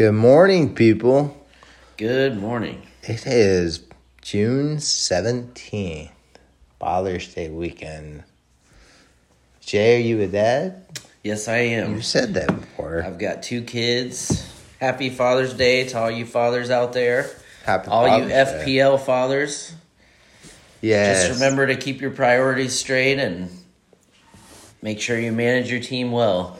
Good morning, people. Good morning. It is June 17th, Father's Day weekend. Jay, are you a dad? Yes, I am. You said that before. I've got two kids. Happy Father's Day to all you fathers out there. Happy all you Father's Day. FPL fathers. Yes. Just remember to keep your priorities straight and make sure you manage your team well.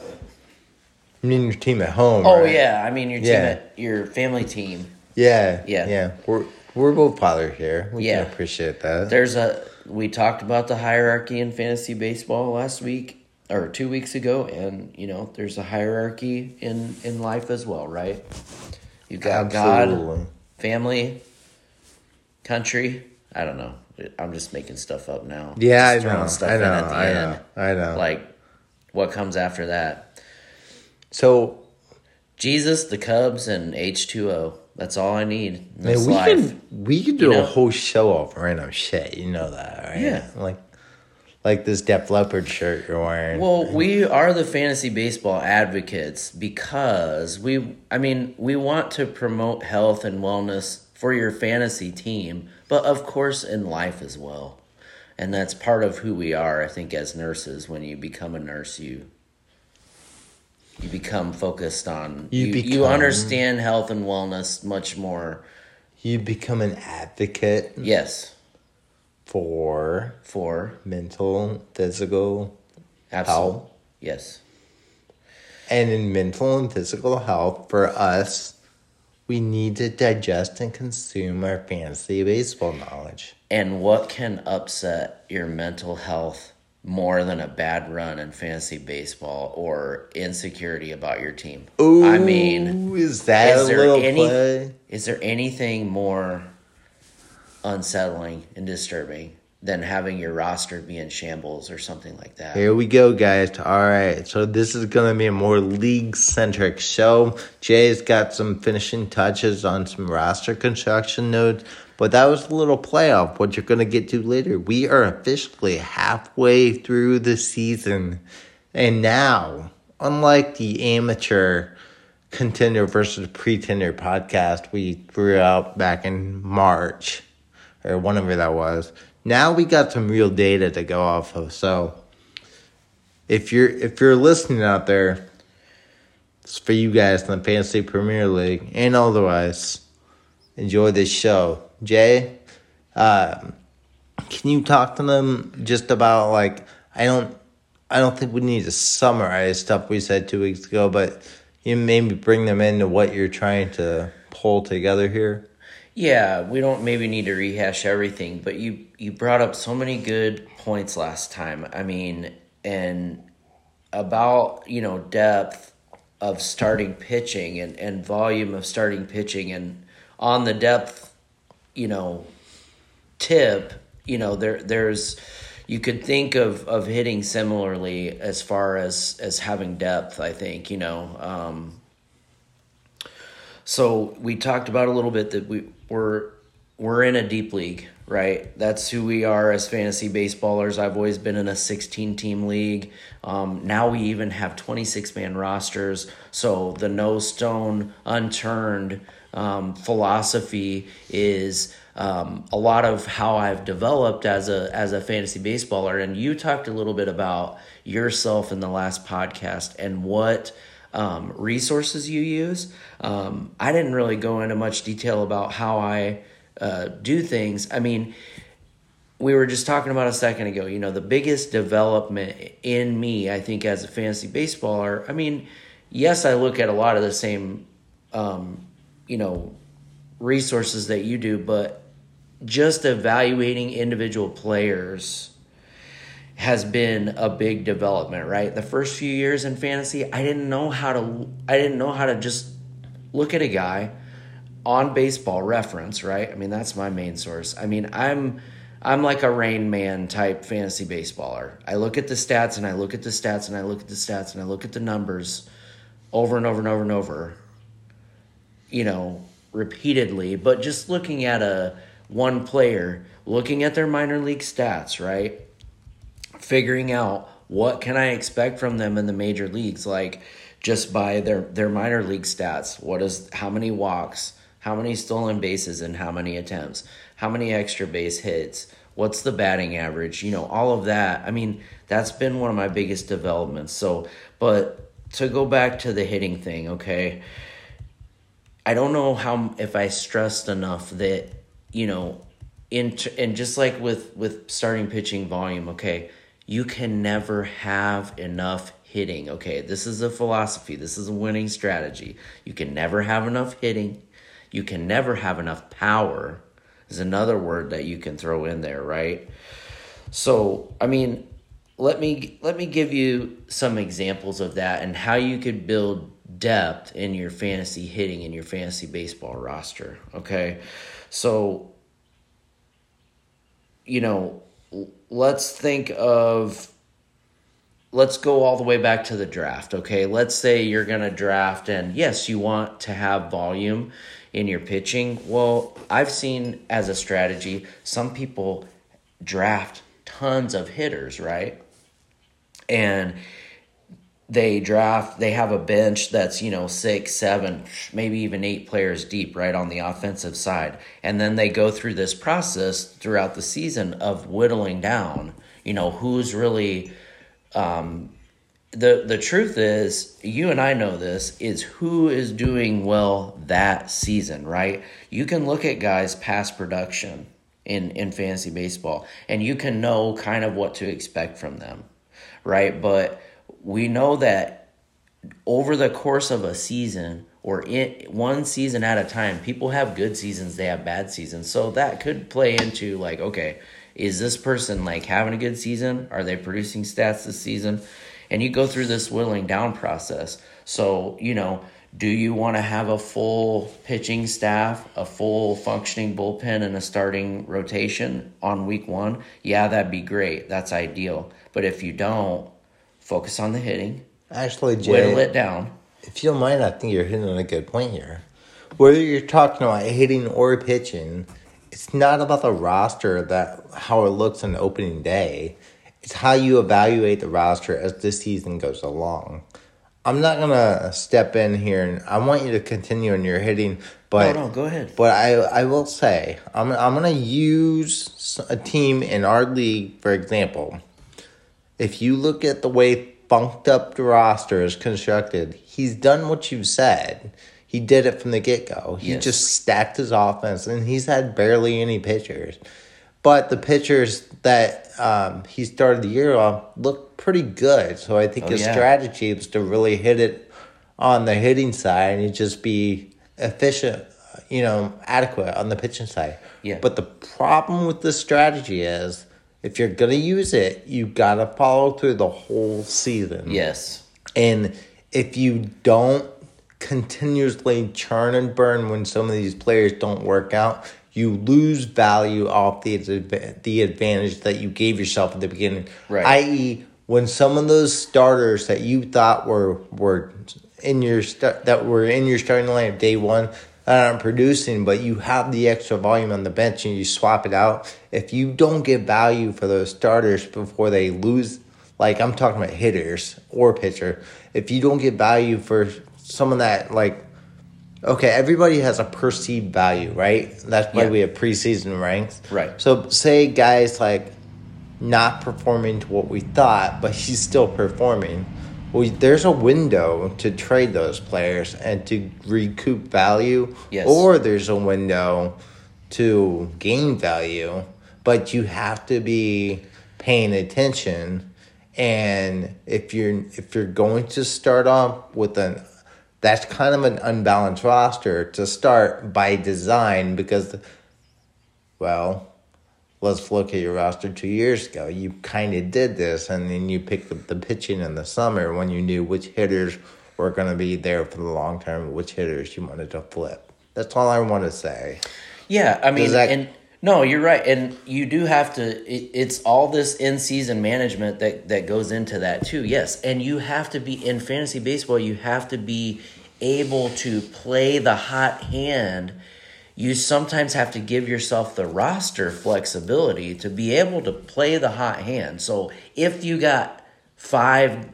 You mean your team at home? Oh right? yeah, I mean your team, Yeah. at, your family team. Yeah. Yeah. Yeah. We're, we're both fathers here. We Yeah. can appreciate that. There's a we talked about the hierarchy in fantasy baseball last week or two weeks ago, and you know there's a hierarchy in in life as well, right? You got God, family, country. I don't know. I'm just making stuff up now. Yeah, I Just know. stuff I know. I know. I know. Like, what comes after that? So, Jesus, the Cubs, and H2O. That's all I need in man, we life. can we could do You a know? whole show off random shit. You know that, right? Yeah. Like, like this Def Leppard shirt you're wearing. Well, we are the fantasy baseball advocates because we, I mean, we want to promote health and wellness for your fantasy team, but of course in life as well. And that's part of who we are, I think, as nurses. When you become a nurse, you you become focused on You you, you understand health and wellness much more. you become an advocate Yes, for for mental, physical, health. Yes. And in mental and physical health, for us, we need to digest and consume our fantasy baseball knowledge. And what can upset your mental health more than a bad run in fantasy baseball or insecurity about your team? Ooh, I mean, is that is a there little any- play? is there anything more unsettling and disturbing than having your roster be in shambles or something like that? Here we go, guys. All right, so this is going to be a more league centric show. Jay's got some finishing touches on some roster construction notes, but that was a little playoff. What you're going to get to later. We are officially halfway through the season, and now, unlike the amateur contender versus pretender podcast we threw out back in March or whenever that was. Now we got some real data to go off of. So if you're if you're listening out there, it's for you guys in the Fantasy Premier League and otherwise. Enjoy this show. Jay, um, can you talk to them just about like I don't I don't think we need to summarize stuff we said two weeks ago, but you maybe bring them into what you're trying to pull together here. Yeah, we don't maybe need to rehash everything, but you you brought up so many good points last time. I mean, and about, you know, depth of starting pitching and, and volume of starting pitching and on the depth, you know, tip, you know, there there's you could think of of hitting similarly as far as as having depth, I think, you know. Um so we talked about a little bit that we we're we're in a deep league, right? That's who we are as fantasy baseballers. I've always been in a 16 team league. Um, now we even have 26 man rosters. So the no stone unturned um, philosophy is um, a lot of how I've developed as a as a fantasy baseballer. And you talked a little bit about yourself in the last podcast and what um, resources you use. Um, I didn't really go into much detail about how I uh, do things. I mean, we were just talking about a second ago, you know, the biggest development in me, I think, as a fantasy baseballer. I mean, yes, I look at a lot of the same, um, you know, resources that you do, but just evaluating individual players has been a big development, right? The first few years in fantasy, I didn't know how to I didn't know how to just look at a guy on baseball reference, right? I mean, that's my main source. I mean, I'm I'm like a rain man type fantasy baseballer. I look at the stats and I look at the stats and I look at the stats and I look at the numbers over and over and over and over. You know, repeatedly, but just looking at a one player, looking at their minor league stats, right? Figuring out what can I expect from them in the major leagues like just by their their minor league stats. What is how many walks, how many stolen bases, and how many attempts, how many extra base hits. What's the batting average? You know, all of that. I mean, that's been one of my biggest developments. So, but to go back to the hitting thing, okay. I don't know how if I stressed enough that you know, in and just like with with starting pitching volume, okay, you can never have enough hitting. Okay, this is a philosophy. This is a winning strategy. You can never have enough hitting. You can never have enough power. Is another word that you can throw in there, right? So, I mean, let me let me give you some examples of that and how you could build depth in your fantasy hitting in your fantasy baseball roster, okay? So, you know, let's think of let's go all the way back to the draft, okay? Let's say you're going to draft and yes, you want to have volume in your pitching. Well, I've seen as a strategy, some people draft tons of hitters, right? And they draft, they have a bench that's, you know, six, seven, maybe even eight players deep, right, on the offensive side. And then they go through this process throughout the season of whittling down, you know, who's really um, the the truth is you and I know this is who is doing well that season, right? You can look at guys past production in in fantasy baseball and you can know kind of what to expect from them, right? But we know that over the course of a season or in one season at a time, people have good seasons, they have bad seasons. So that could play into like okay, is this person like having a good season? Are they producing stats this season? And you go through this whittling down process. So, you know, do you want to have a full pitching staff, a full functioning bullpen, and a starting rotation on week one? Yeah, that'd be great. That's ideal. But if you don't, focus on the hitting. Actually, Jay, whittle it down. If you don't mind, I think you're hitting on a good point here. Whether you're talking about hitting or pitching, it's not about the roster that how it looks on opening day. It's how you evaluate the roster as the season goes along. I'm not gonna step in here, and I want you to continue on your hitting. But no, no, go ahead. But I, I will say, I'm, I'm gonna use a team in our league, for example. If you look at the way funked up the roster is constructed, he's done what you've said. He did it from the get go. He yes. just stacked his offense, and he's had barely any pitchers. But the pitchers that um, he started the year off looked pretty good. So I think oh, his yeah. strategy was to really hit it on the hitting side and just be efficient, you know, adequate on the pitching side. Yeah. But the problem with this strategy is if you're gonna use it, you gotta follow through the whole season. Yes. And if you don't continuously churn and burn when some of these players don't work out, you lose value off the the advantage that you gave yourself at the beginning. Right. I.e., when some of those starters that you thought were were in your st- that were in your starting lineup day one that aren't producing, but you have the extra volume on the bench and you swap it out. If you don't get value for those starters before they lose, like I'm talking about hitters or pitcher, if you don't get value for someone that like okay everybody has a perceived value right that's why yeah. we have preseason ranks right so say guys like not performing to what we thought but he's still performing well there's a window to trade those players and to recoup value yes. or there's a window to gain value but you have to be paying attention and if you're if you're going to start off with an that's kind of an unbalanced roster to start by design because, well, let's look at your roster two years ago. You kind of did this, and then you picked up the pitching in the summer when you knew which hitters were going to be there for the long term, which hitters you wanted to flip. That's all I want to say. Yeah, I mean, that, and no, you're right, and you do have to. It, it's all this in season management that that goes into that too. Yes, and you have to be in fantasy baseball. You have to be able to play the hot hand. You sometimes have to give yourself the roster flexibility to be able to play the hot hand. So if you got five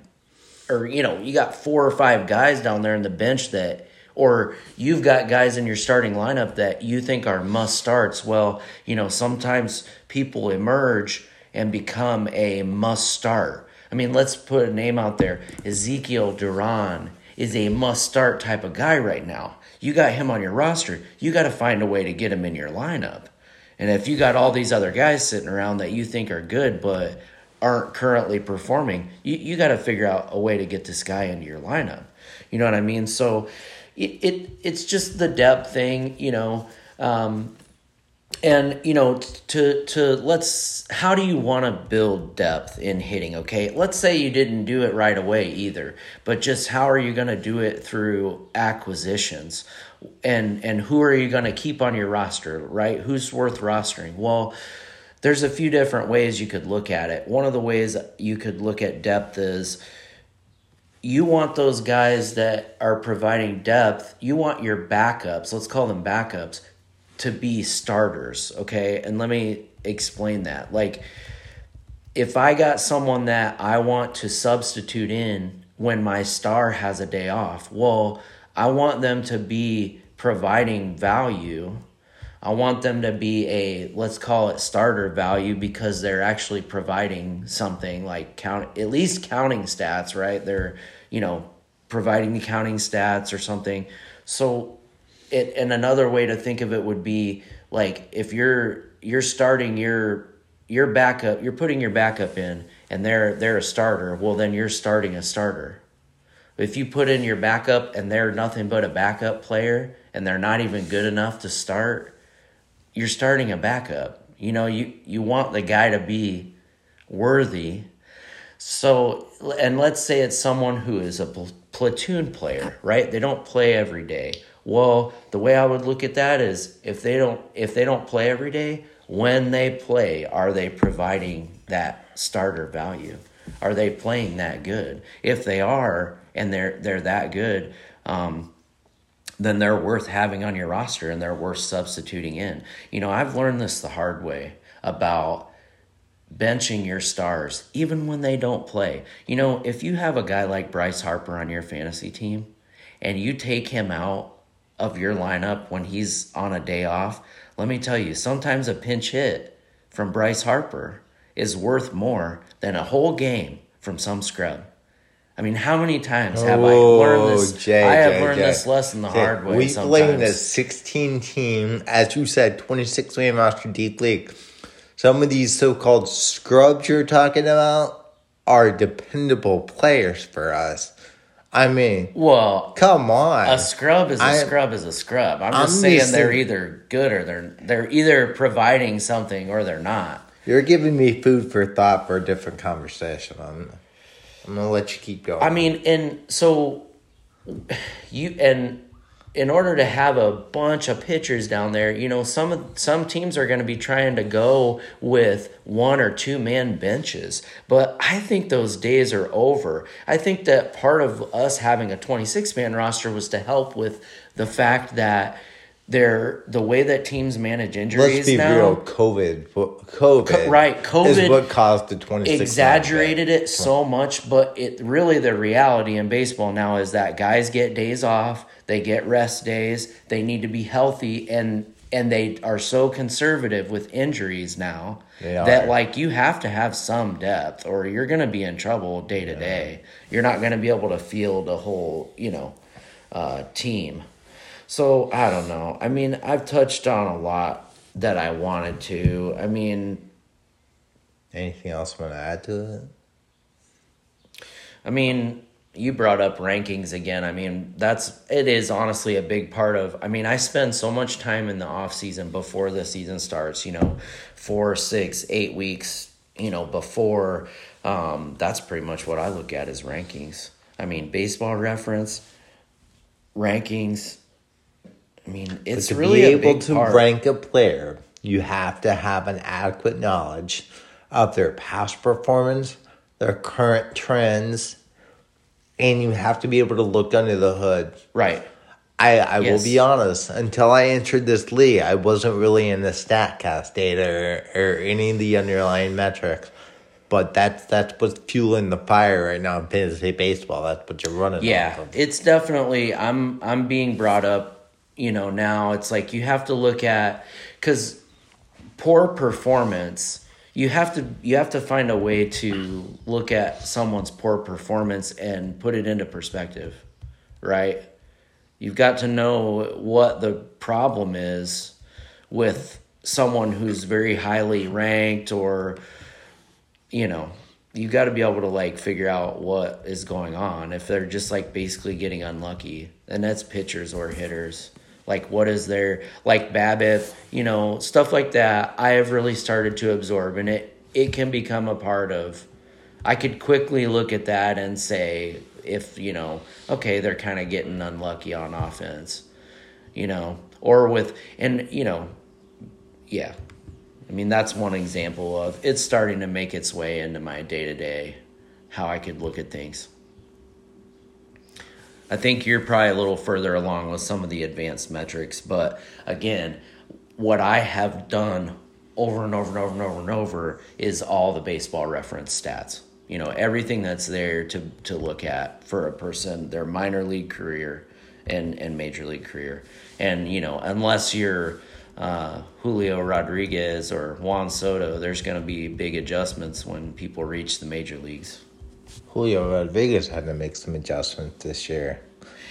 or you know, you got four or five guys down there in the bench that or you've got guys in your starting lineup that you think are must starts. Well, you know, sometimes people emerge and become a must start. I mean, let's put a name out there. Ezekiel Duran is a must start type of guy right now. You got him on your roster. You got to find a way to get him in your lineup. And if you got all these other guys sitting around that you think are good but aren't currently performing, you, you got to figure out a way to get this guy into your lineup. You know what I mean? So it, it it's just the depth thing, you know. Um, and you know to to let's how do you want to build depth in hitting okay? Let's say you didn't do it right away either but just how are you going to do it through acquisitions? And and who are you going to keep on your roster right? Who's worth rostering? Well there's a few different ways you could look at it. One of the ways you could look at depth is you want those guys that are providing depth, you want your backups, let's call them backups, to be starters, okay? And let me explain that. Like, if I got someone that I want to substitute in when my star has a day off, well, I want them to be providing value. I want them to be a let's call it starter value because they're actually providing something like count at least counting stats, right? They're you know, providing the counting stats or something. So it and another way to think of it would be like if you're you're starting your your backup, you're putting your backup in and they're they're a starter, well then you're starting a starter. If you put in your backup and they're nothing but a backup player and they're not even good enough to start, you're starting a backup. You know, you you want the guy to be worthy so, and let's say it's someone who is a platoon player, right? They don't play every day. Well, the way I would look at that is if they don't if they don't play every day, when they play, are they providing that starter value? Are they playing that good? If they are and they're they're that good, um, then they're worth having on your roster and they're worth substituting in. You know, I've learned this the hard way about benching your stars, even when they don't play. You know, if you have a guy like Bryce Harper on your fantasy team and you take him out of your lineup when he's on a day off, let me tell you, sometimes a pinch hit from Bryce Harper is worth more than a whole game from some scrub. I mean, how many times have I oh, learned this? Oh, Jay, I have Jay, learned Jay. this lesson the hard way. We play in a 16 team, as you said, 26 man roster deep league some of these so called scrubs you're talking about are dependable players for us. I mean, well, come on. A scrub is a I, scrub is a scrub. I'm just I'm saying just they're either good or they're they're either providing something or they're not. You're giving me food for thought for a different conversation. I'm I'm gonna let you keep going. I mean, and so you and in order to have a bunch of pitchers down there, you know, some some teams are going to be trying to go with one or two man benches. But I think those days are over. I think that part of us having a 26 man roster was to help with the fact that they're the way that teams manage injuries. Let's be now, real. COVID, COVID, co- right? COVID is what caused the twenty. Exaggerated it so much, but it really the reality in baseball now is that guys get days off they get rest days. They need to be healthy and and they are so conservative with injuries now that like you have to have some depth or you're going to be in trouble day to day. You're not going to be able to field a whole, you know, uh, team. So I don't know. I mean, I've touched on a lot that I wanted to. I mean, anything else you want to add to it? I mean, you brought up rankings again. I mean, that's it is honestly a big part of I mean, I spend so much time in the off season before the season starts, you know, four, six, eight weeks, you know, before um, that's pretty much what I look at as rankings. I mean, baseball reference, rankings. I mean, it's really be able to part. rank a player, you have to have an adequate knowledge of their past performance, their current trends, and you have to be able to look under the hood. Right. I, I yes. will be honest, until I entered this league, I wasn't really in the StatCast data or, or any of the underlying metrics. But that's that's what's fueling the fire right now in fantasy baseball. That's what you're running. Yeah, it's definitely I'm I'm being brought up, you know, now it's like you have to look at cuz poor performance, you have to you have to find a way to look at someone's poor performance and put it into perspective, right? You've got to know what the problem is with someone who's very highly ranked or you know, you've got to be able to like figure out what is going on if they're just like basically getting unlucky. And that's pitchers or hitters. Like what is their like BABIP, you know, stuff like that. I have really started to absorb and it it can become a part of I could quickly look at that and say if, you know, okay, they're kind of getting unlucky on offense. You know, or with and you know, yeah, I mean, that's one example of it's starting to make its way into my day to day, how I could look at things. I think you're probably a little further along with some of the advanced metrics, but again, what I have done over and over and over and over and over is all the baseball reference stats. You know, everything that's there to, to look at for a person, their minor league career and, and major league career. And, you know, unless you're uh, Julio Rodriguez or Juan Soto, there's going to be big adjustments when people reach the major leagues. Julio Rodriguez had to make some adjustments this year.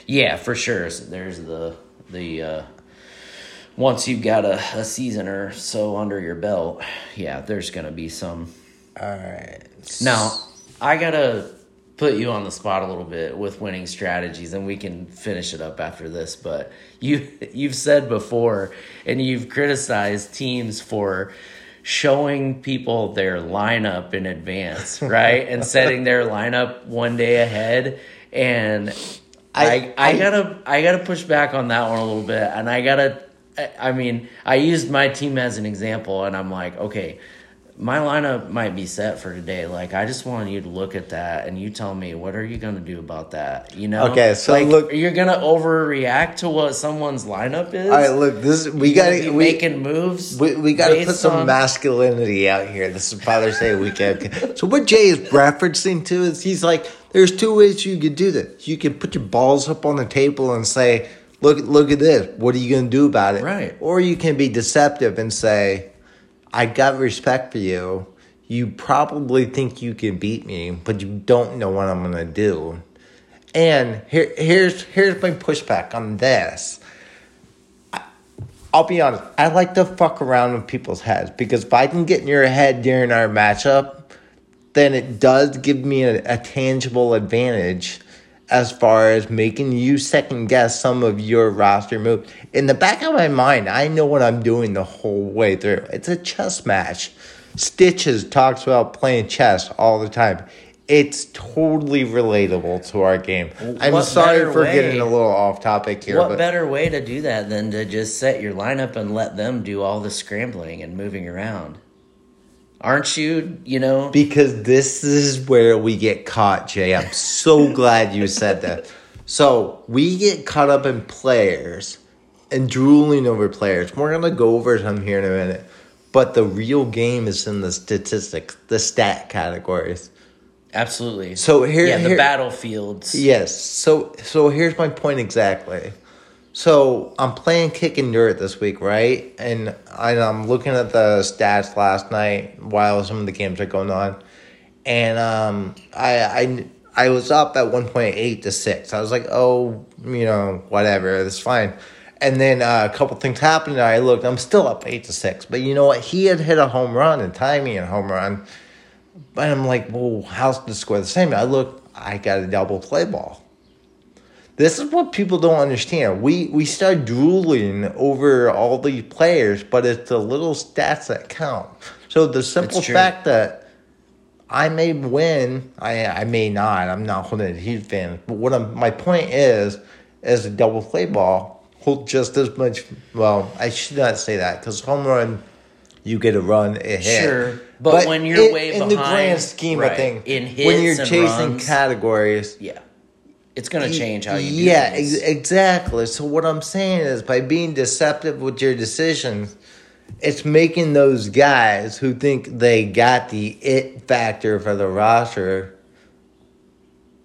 Yeah, for sure. So there's the the uh, once you've got a, a season or so under your belt, yeah, there's going to be some. All right. Now, I gotta put you on the spot a little bit with winning strategies and we can finish it up after this but you you've said before and you've criticized teams for showing people their lineup in advance right? And setting their lineup one day ahead. And I, I, I gotta I gotta push back on that one a little bit. And I gotta I mean I used my team as an example and I'm like okay my lineup might be set for today. Like, I just want you to look at that and you tell me what are you going to do about that? You know? Okay, so like, look, you're going to overreact to what someone's lineup is. All right, look, this we got to we, making moves. We, we got to put some on... masculinity out here. This is Father's Day weekend. so what Jay is referencing to is he's like, there's two ways you can do this. You can put your balls up on the table and say, look, look at this. What are you going to do about it? Right. Or you can be deceptive and say I got respect for you. You probably think you can beat me, but you don't know what I'm gonna do. And here, here's here's my pushback on this. I'll be honest. I like to fuck around with people's heads because if I can get in your head during our matchup, then it does give me a, a tangible advantage as far as making you second guess some of your roster moves. In the back of my mind, I know what I'm doing the whole way through. It's a chess match. Stitches talks about playing chess all the time. It's totally relatable to our game. I'm what sorry for way, getting a little off topic here. What but, better way to do that than to just set your lineup and let them do all the scrambling and moving around? Aren't you, you know? Because this is where we get caught, Jay. I'm so glad you said that. So we get caught up in players and drooling over players. We're going to go over some here in a minute. But the real game is in the statistics, the stat categories. Absolutely. So here, yeah, the here, battlefields. Yes. So so here's my point exactly. So I'm playing kick and dirt this week, right? And I'm looking at the stats last night while some of the games are going on, and um, I I I was up at one point eight to six. I was like, oh, you know, whatever, it's fine. And then uh, a couple things happened, and I looked. I'm still up eight to six, but you know what? He had hit a home run and timing a home run, but I'm like, well, how's the score the same? I look, I got a double play ball. This is what people don't understand. We we start drooling over all these players, but it's the little stats that count. So the simple fact that I may win, I I may not. I'm not holding a huge fan. But what I'm, my point is, is a double play ball hold just as much. Well, I should not say that because home run, you get a run, a hit. Sure, but, but when you're it, way in behind, the grand scheme right, of things, in when you're chasing runs, categories, yeah it's going to change how you yeah ex- exactly so what i'm saying is by being deceptive with your decisions it's making those guys who think they got the it factor for the roster.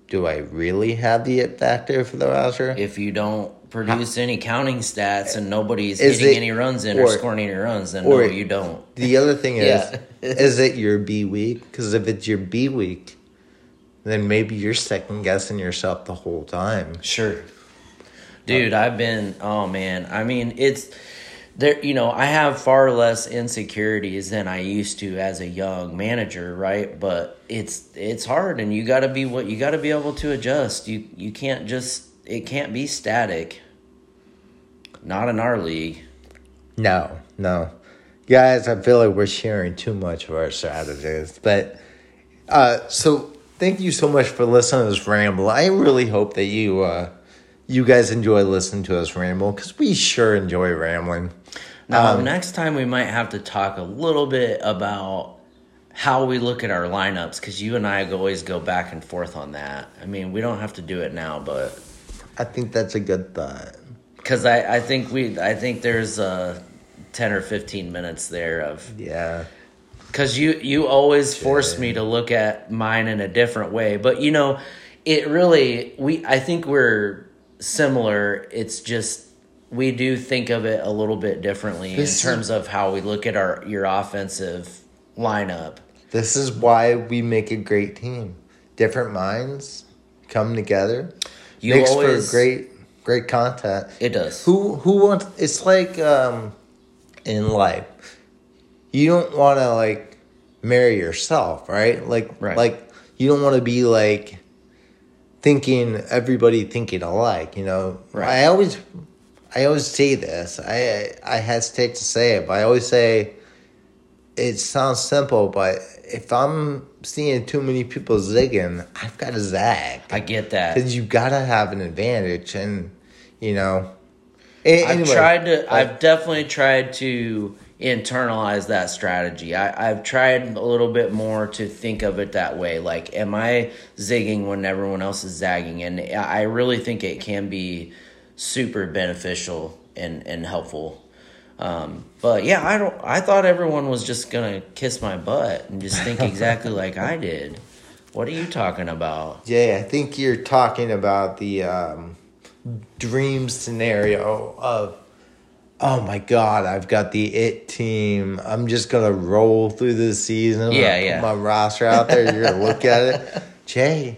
Do I really have the it factor for the roster? If you don't produce any counting stats and nobody's Is hitting it- any runs in or, or- scoring any runs, then or- no, you don't. The other thing is, Yeah. is it your B week? Because if it's your B week, then maybe you're second guessing yourself the whole time. Sure. Dude, I've been oh man. I mean, it's there you know, I have far less insecurities than I used to as a young manager, right? But it's it's hard and you got to be what you got to be able to adjust. You you can't just it can't be static. Not in our league. No, no. Guys, I feel like we're sharing too much of our strategies. But uh so thank you so much for listening to this ramble. I really hope that you uh you guys enjoy listening to us ramble because we sure enjoy rambling. Now, Um, next time we might have to talk a little bit about how we look at our lineups because you and I always go back and forth on that. I mean, we don't have to do it now, but I think that's a good thought. because I, I think we I think there's uh, ten or fifteen minutes there of Yeah. Because you you always force me to look at mine in a different way, but you know, it really we I think we're similar. It's just we do think of it a little bit differently This in terms of how we look at our your offensive lineup. This is why we make a great team. Different minds come together. You makes always- for great great content. It does. Who who wants it's like um in life. You don't want to like marry yourself, right? Like Right. like you don't want to be like thinking everybody thinking alike, you know. Right. I always I always say this. I I hesitate to say it, but I always say it sounds simple, but if I'm seeing too many people zigging, I've got to zag. I get that. Because you gotta have an advantage, and you know. A- I've tried to. I've definitely tried to internalize that strategy. I, I've tried a little bit more to think of it that way. Like, am I zigging when everyone else is zagging? And I really think it can be super beneficial and and helpful. Um, but yeah, I don't. I thought everyone was just gonna kiss my butt and just think exactly like I did. What are you talking about? Jay, I think you're talking about the um, dream scenario of, oh my god, I've got the it team. I'm just gonna roll through the season. Yeah, yeah. My roster out there. You're gonna look at it, Jay.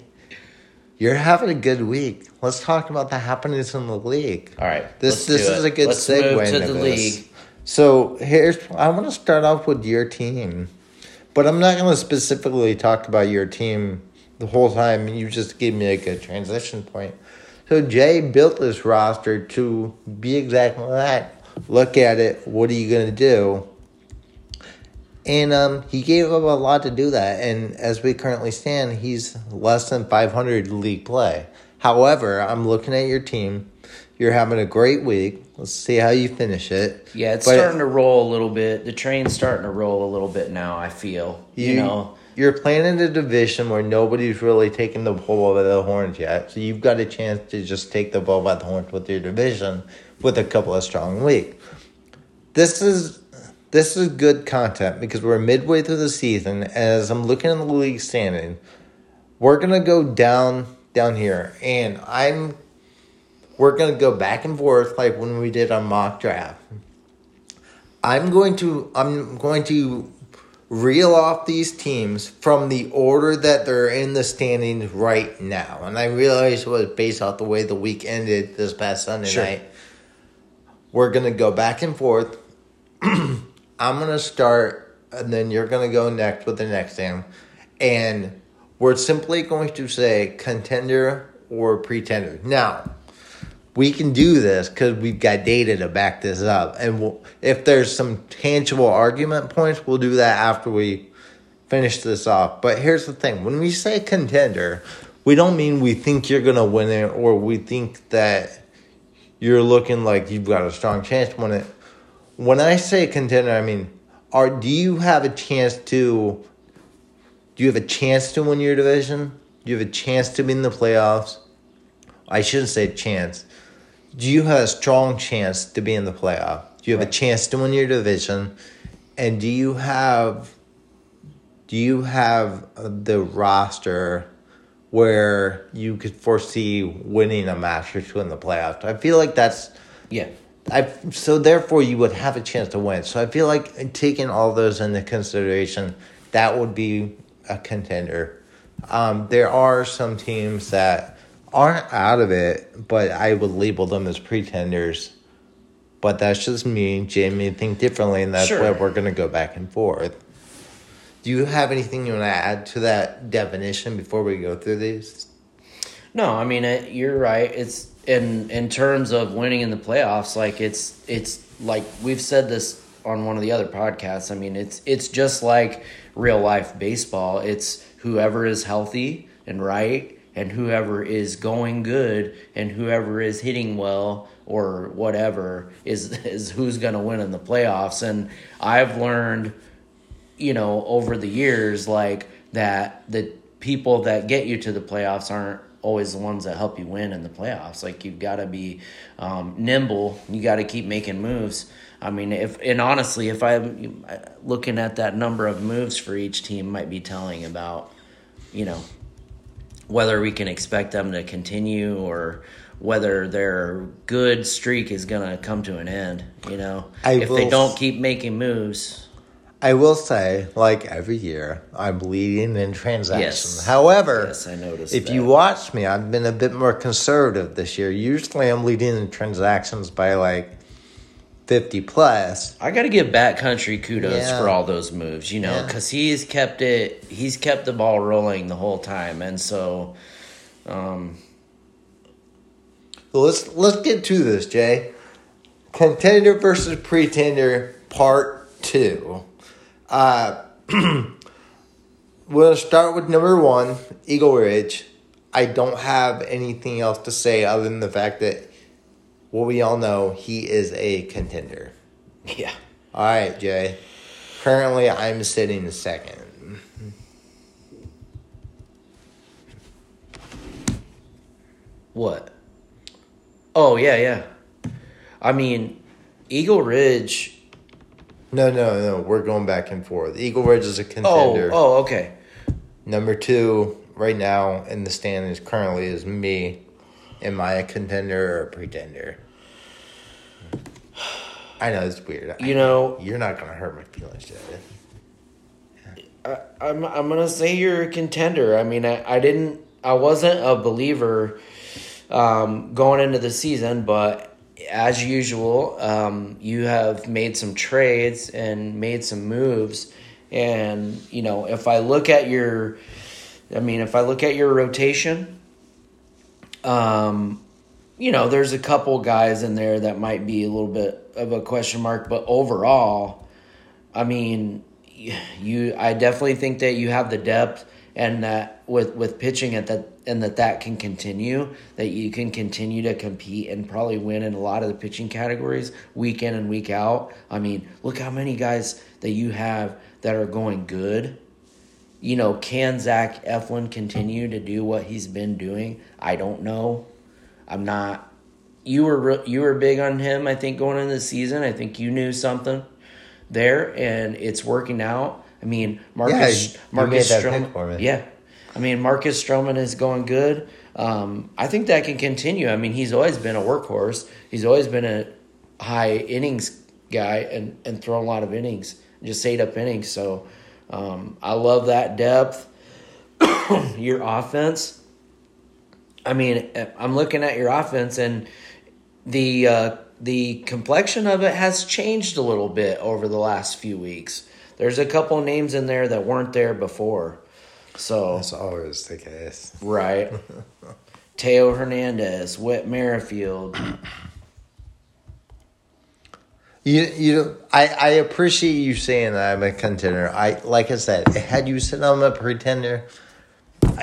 You're having a good week. Let's talk about the happenings in the league. All right, This this is it. a good Let's segue to the this. league. So here's I want to start off with your team, but I'm not going to specifically talk about your team the whole time. You just gave me a good transition point. So Jay built this roster to be exactly that. Look at it. What are you going to do? And um, he gave up a lot to do that. And as we currently stand, he's less than 500 league play. However, I'm looking at your team. You're having a great week. Let's see how you finish it. Yeah, it's But starting to roll a little bit. The train's starting to roll a little bit now. I feel you, know. you're playing in a division where nobody's really taking the bull by the horns yet. So you've got a chance to just take the bull by the horns with your division with a couple of strong weeks. This is this is good content because we're midway through the season. As I'm looking at the league standing, we're gonna go down down here, and I'm we're gonna go back and forth like when we did our mock draft. I'm going to I'm going to reel off these teams from the order that they're in the standings right now. And I realize it was based off the way the week ended this past Sunday Sure. night. We're gonna go back and forth. I'm gonna start and then you're gonna go next with the next team. And we're simply going to say contender or pretender. Now, we can do this because we've got data to back this up. And we'll, if there's some tangible argument points, we'll do that after we finish this off. But here's the thing when we say contender, we don't mean we think you're going to win it or we think that you're looking like you've got a strong chance to win it. When I say contender, I mean, are do you have a chance to do you have a chance to win your division? Do you have a chance to be in the playoffs? I shouldn't say chance. Do you have a strong chance to be in the playoff? Do you have Right. a chance to win your division? And do you have do you have the roster where you could foresee winning a match or two in the playoffs? I feel like that's Yeah. I so therefore you would have a chance to win. So I feel like taking all those into consideration, that would be a contender. Um, there are some teams that aren't out of it, but I would label them as pretenders. But that's just me. Jay may think differently, and that's Sure. why we're going to go back and forth. Do you have anything you want to add to that definition before we go through these? No, I mean it, you're right. It's in in terms of winning in the playoffs. Like it's it's like we've said this on one of the other podcasts. I mean it's it's just like real life baseball. It's whoever is healthy and right, and whoever is going good, and whoever is hitting well or whatever is is who's going to win in the playoffs. And I've learned you know, over the years, like that the people that get you to the playoffs aren't always the ones that help you win in the playoffs. Like you've got to be um, nimble. You got to keep making moves. I mean, if and honestly, if I'm looking at that number of moves for each team, might be telling about, you know, whether we can expect them to continue or whether their good streak is going to come to an end. You know, I if they don't keep making moves. I will say, like every year, I'm leading in transactions. Yes. However, Yes, I noticed if that. you watch me, I've been a bit more conservative this year. Usually, I'm leading in transactions by like 50 plus. I got to give Backcountry kudos Yeah. for all those moves, you know, Yeah. because he's kept it, he's kept the ball rolling the whole time, and so, um, So let's let's get to this, Jay. Contender versus pretender, part two. Uh, we'll start with number one, Eagle Ridge. I don't have anything else to say other than the fact that, well, we all know he is a contender. yeah, All right, Jay. Currently, I'm sitting second. what? Oh yeah, yeah. I mean, Eagle Ridge. No, no, no. We're going back and forth. Eagle Ridge is a contender. oh, oh, okay. Number two, right now in the standings currently is me. Am I a contender or a pretender? I know it's weird. You know, You're not gonna hurt my feelings, Jay. I, I'm I'm gonna say you're a contender. I mean, I, I didn't, I wasn't a believer um, going into the season, but as usual, um, you have made some trades and made some moves, and you know, if I look at your, I mean, if I look at your rotation, um, you know, there's a couple guys in there that might be a little bit of a question mark, but overall, I mean, you I definitely think that you have the depth and that with with pitching at that and that that can continue that you can continue to compete and probably win in a lot of the pitching categories week in and week out. I mean, look how many guys that you have that are going good. You know, can Zach Eflin continue to do what he's been doing? I don't know. I'm not. You were re- you were big on him. I think going into the season, I think you knew something there, and it's working out. I mean, Marcus you Marcus Stroman. pick for me. Yeah, I mean Marcus Stroman is going good. Um, I think that can continue. I mean, he's always been a workhorse. He's always been a high innings guy and and thrown a lot of innings, just ate up innings. So um, I love that depth. Your offense. I mean, I'm looking at your offense and the uh, the complexion of it has changed a little bit over the last few weeks. There's a couple names in there that weren't there before. So That's always the case. right, Teo Hernandez, Whit Merrifield. You you I, I appreciate you saying that I'm a contender. I like I said, had you said I'm a pretender,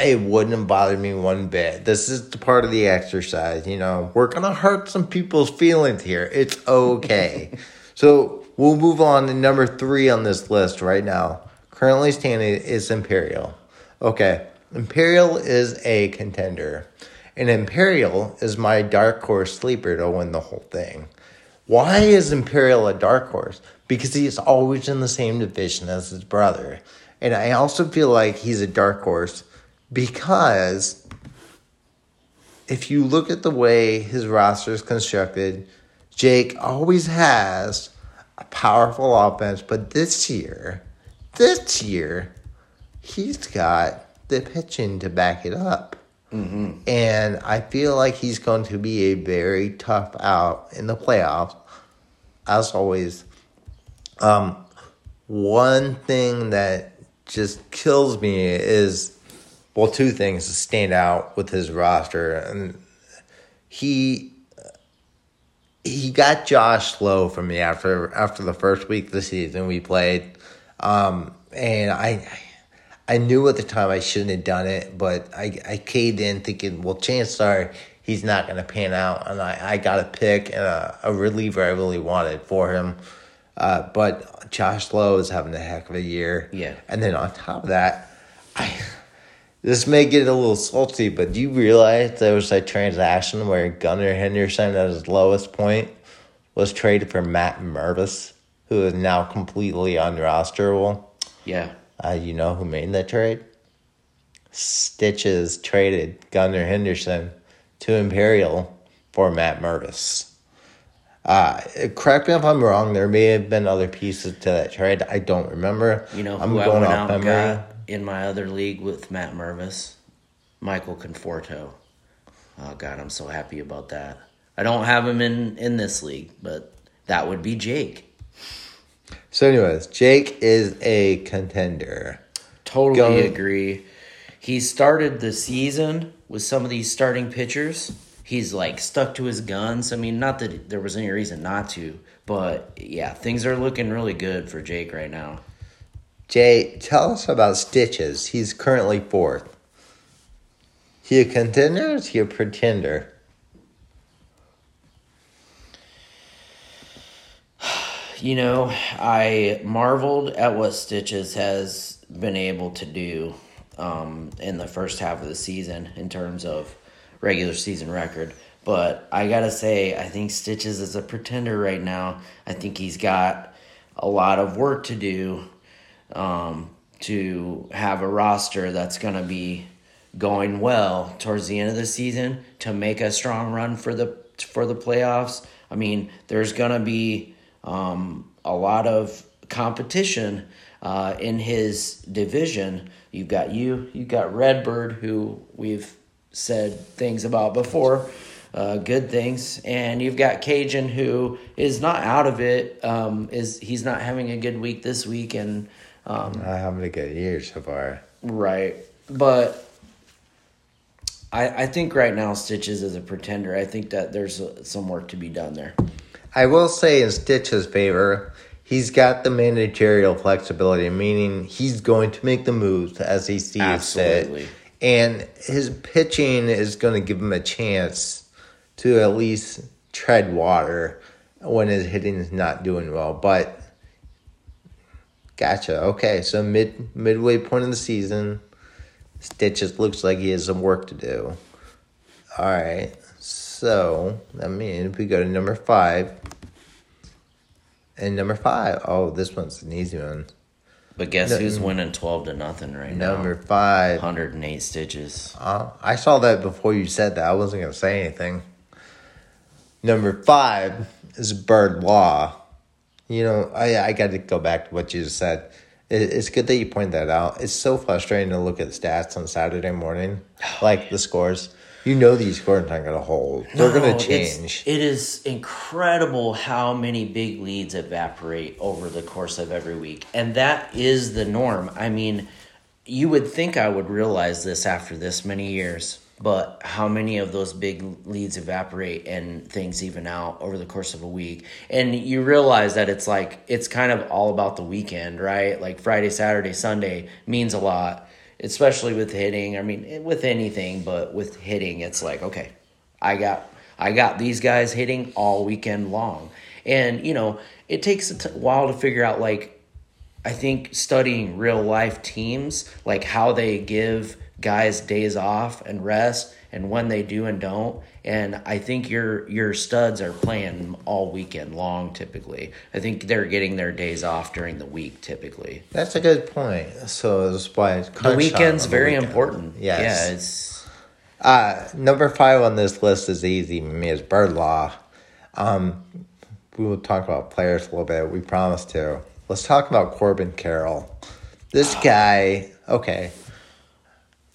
it wouldn't have bothered me one bit. This is the part of the exercise, you know. We're gonna hurt some people's feelings here. It's okay. so we'll move on to number three on this list right now. Currently standing is Imperial. Okay. Imperial is a contender. And Imperial is my dark horse sleeper to win the whole thing. Why is Imperial a dark horse? Because he's always in the same division as his brother. And I also feel like he's a dark horse because if you look at the way his roster is constructed, Jake always has a powerful offense, but this year, this year, he's got the pitching to back it up. Mm-hmm. And I feel like he's going to be a very tough out in the playoffs. As always, um, one thing that just kills me is well, two things stand out with his roster, and he he got Josh Lowe from me after after the first week of the season we played, um, and I I knew at the time I shouldn't have done it, but I I caved in thinking, well, chances are he's not going to pan out, and I I got a pick and a, a reliever I really wanted for him. Uh, but Josh Lowe is having a heck of a year. Yeah. And then on top of that, I this may get a little salty, but do you realize there was a transaction where Gunnar Henderson at his lowest point was traded for Matt Mervis, who is now completely unrosterable? Yeah. Uh, you know who made that trade? Stitches traded Gunnar Henderson to Imperial for Matt Mervis. Uh, correct me if I'm wrong. There may have been other pieces to that trade. I don't remember. You know I'm who I went out and got in my other league with Matt Mervis? Michael Conforto. Oh God, I'm so happy about that. I don't have him in in this league, but that would be Jake. So, anyways, Jake is a contender. Totally Going, agree. He started the season with some of these starting pitchers. He's like stuck to his guns. I mean, not that there was any reason not to, but yeah, things are looking really good for Jake right now. Jay, tell us about Stitches. He's currently fourth. He a contender? Is he a pretender? You know, I marveled at what Stitches has been able to do um, in the first half of the season in terms of regular season record. But I gotta say, I think Stitches is a pretender right now. I think he's got a lot of work to do um, to have a roster that's going to be going well towards the end of the season to make a strong run for the for the playoffs. I mean, there's going to be um, a lot of competition uh, in his division. You've got you, you've got Redbird, who we've said things about before, uh, good things, and you've got Cajun, who is not out of it. Um, is he's not having a good week this week, and um, having a good year so far. Right. But I, I think right now Stitches is a pretender. I think that there's a, some work to be done there. I will say in Stitch's favor, he's got the managerial flexibility, meaning he's going to make the moves as he sees Absolutely. fit. And his pitching is going to give him a chance to at least tread water when his hitting is not doing well. But Gotcha. Okay, so mid midway point in the season, Stitch just looks like he has some work to do. All right, so that means we go to number five. And number five, oh, this one's an easy one. But guess no, who's winning twelve to nothing right number now? Number five, hundred and eight stitches. Uh, I saw that before you said that. I wasn't gonna say anything. Number five is Bird Law. You know, I I got to go back to what you just said. It, it's good that you point that out. It's so frustrating to look at stats on Saturday morning, oh, like the scores. You know these scores aren't going to hold. They're no, going to change. It is incredible how many big leads evaporate over the course of every week, and that is the norm. I mean, you would think I would realize this after this many years but how many of those big leads evaporate and things even out over the course of a week? And you realize that it's like it's kind of all about the weekend right? Like friday saturday sunday means a lot especially with hitting. I mean eh, with anything but with hitting it's like okay i got i got these guys hitting all weekend long. And you know it takes a t- while to figure out like i think studying real life teams like how they give guys days off and rest and when they do and don't. And I think your your studs are playing all weekend long. Typically, I think they're getting their days off during the week. Typically, That's a good point. So that's why it's the weekend's the very weekend. important. Yes. Yeah, it's Uh, number five on this list is easy. Me is Bird Law. Um, we will talk about players a little bit. We promised to. Let's talk about Corbin Carroll. This guy, okay.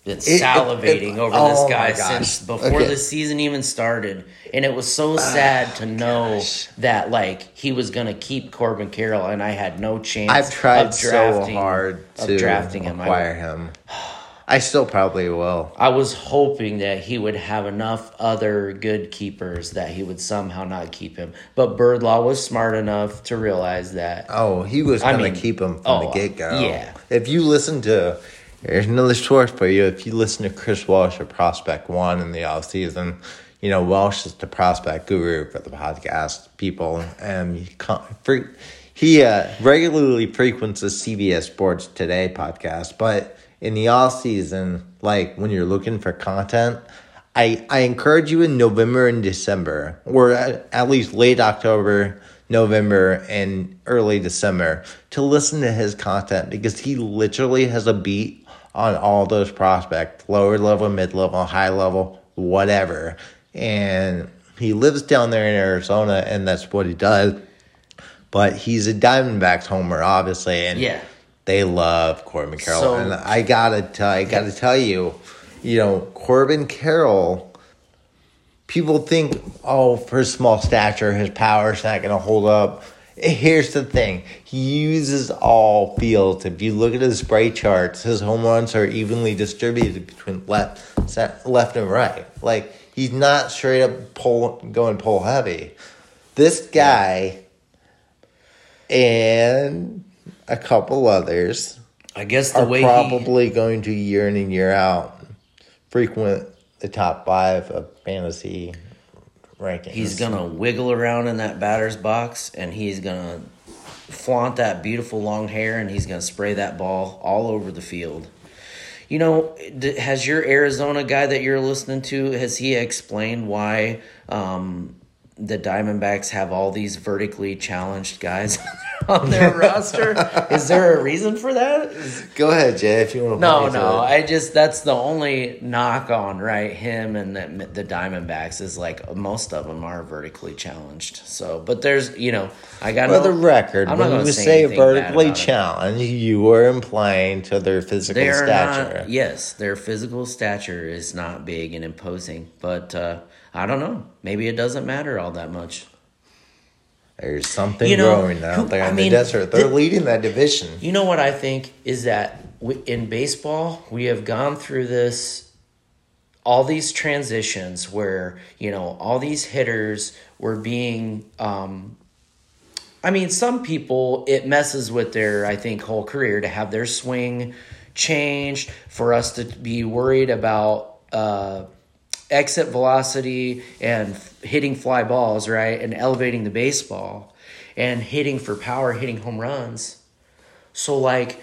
Been It- it- salivating it- over oh this guy since before Okay. the season even started, and it was so sad to oh, know gosh. that like he was gonna keep Corbin Carroll, and I had no chance. I've tried of so drafting, hard of to drafting him. I, acquire him. I still probably will. I was hoping that he would have enough other good keepers that he would somehow not keep him. But Birdlaw was smart enough to realize that. Oh, he was going to keep him from oh, the get go. yeah. If you listen to, here's another source for you. If you listen to Chris Walsh of Prospect One in the off season, you know Walsh is the prospect guru for the podcast people, and he fre- he uh, regularly frequents the CBS Sports Today podcast. But in the off season, like when you're looking for content. I, I encourage you in November and December, or at, at least late October, November, and early December, to listen to his content because he literally has a beat on all those prospects lower level, mid level, high level, whatever. And he lives down there in Arizona, and that's what he does. But he's a Diamondbacks homer, obviously, and Yeah. they love Corbin Carroll. So- and I gotta tell, I gotta tell you, you know, Corbin Carroll. People think, oh, for his small stature, his power's not gonna hold up. Here's the thing: he uses all fields. If you look at his spray charts, his home runs are evenly distributed between left, left, and right. Like he's not straight up pull going pull heavy. This guy and a couple others I guess the are way he, probably going to year in and year out frequent the top five of fantasy rankings. He's gonna wiggle around in that batter's box, and he's gonna flaunt that beautiful long hair, and he's gonna spray that ball all over the field. You know, has your Arizona guy that you're listening to has he explained why um, the Diamondbacks have all these vertically challenged guys on their roster? Is there a reason for that? Is- Go ahead, Jay, if you want to. no, no. I just that's the only knock on right him and the, the Diamondbacks is like most of them are vertically challenged. So, but there's you know I got For no, the record, I'm not when gonna say say vertically about it. challenged, you are implying to their physical They stature. not. Yes, their physical stature is not big and imposing, but uh, I don't know. Maybe it doesn't matter all that much. There's something You know, growing out there I in mean, the desert. They're the- leading that division. You know what I think is that we, in baseball we have gone through this all these transitions where you know all these hitters were being um, I mean some people it messes with their I think whole career to have their swing changed for us to be worried about uh, exit velocity and hitting fly balls right and elevating the baseball and hitting for power hitting home runs so like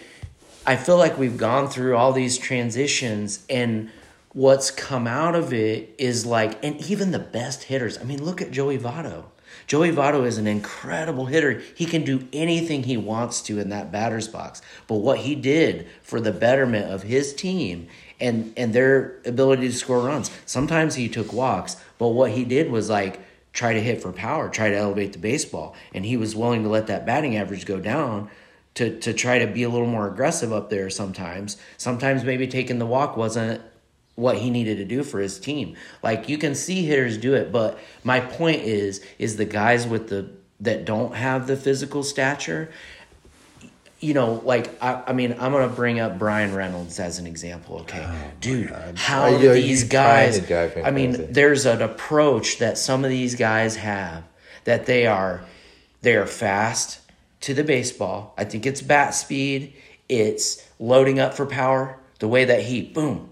I feel like we've gone through all these transitions and what's come out of it is like and even the best hitters. I mean, look at Joey Votto. Joey Votto is an incredible hitter. He can do anything he wants to in that batter's box. But what he did for the betterment of his team and and their ability to score runs. Sometimes he took walks, but what he did was like try to hit for power, try to elevate the baseball, and he was willing to let that batting average go down to to try to be a little more aggressive up there sometimes. Sometimes maybe taking the walk wasn't what he needed to do for his team. Like you can see hitters do it, but my point is is the guys with the that don't have the physical stature you know, like I, I mean, I'm gonna bring up Bryan Reynolds as an example. Okay, oh dude, how oh, are these guys? to drive me I mean, crazy? there's an approach that some of these guys have that they are they are fast to the baseball. I think it's bat speed. It's loading up for power. The way that he boom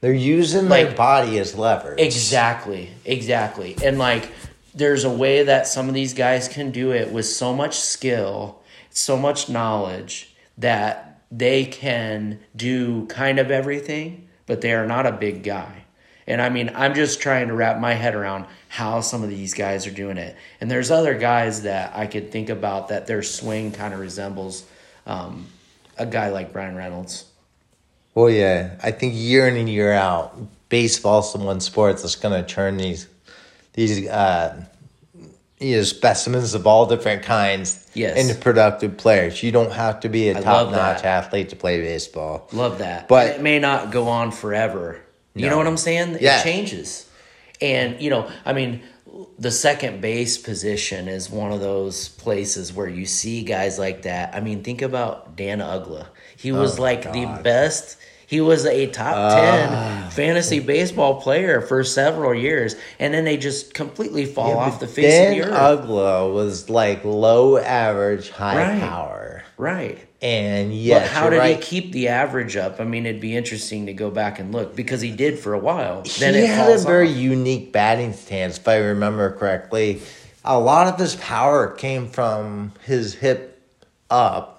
They're using their Like- body as leverage. Exactly, exactly. And like there's a way that some of these guys can do it with so much skill, so much knowledge that they can do kind of everything, but they are not a big guy. And I mean, I'm just trying to wrap my head around how some of these guys are doing it. And there's other guys that I could think about that their swing kind of resembles um, a guy like Bryan Reynolds. Well, yeah, I think year in and year out, baseball's the one sport that's going to turn these these uh, you know, specimens of all different kinds Yes. into productive players. You don't have to be a top notch athlete to play baseball. Love that. But- it may not go on forever. You know what I'm saying? Yeah. It changes. And, you know, I mean, the second base position is one of those places where you see guys like that. I mean, think about Dan Uggla. He was Oh, like God. the best. He was a top Ah. 10 fantasy baseball player for several years, and then they just completely fall off the face Dan of the earth. Uggla was like low average, high Right. power. right. And yes, but how did right. he keep the average up? I mean, it'd be interesting to go back and look because he did for a while. Then he had a very off. unique batting stance, if I remember correctly. A lot of his power came from his hip up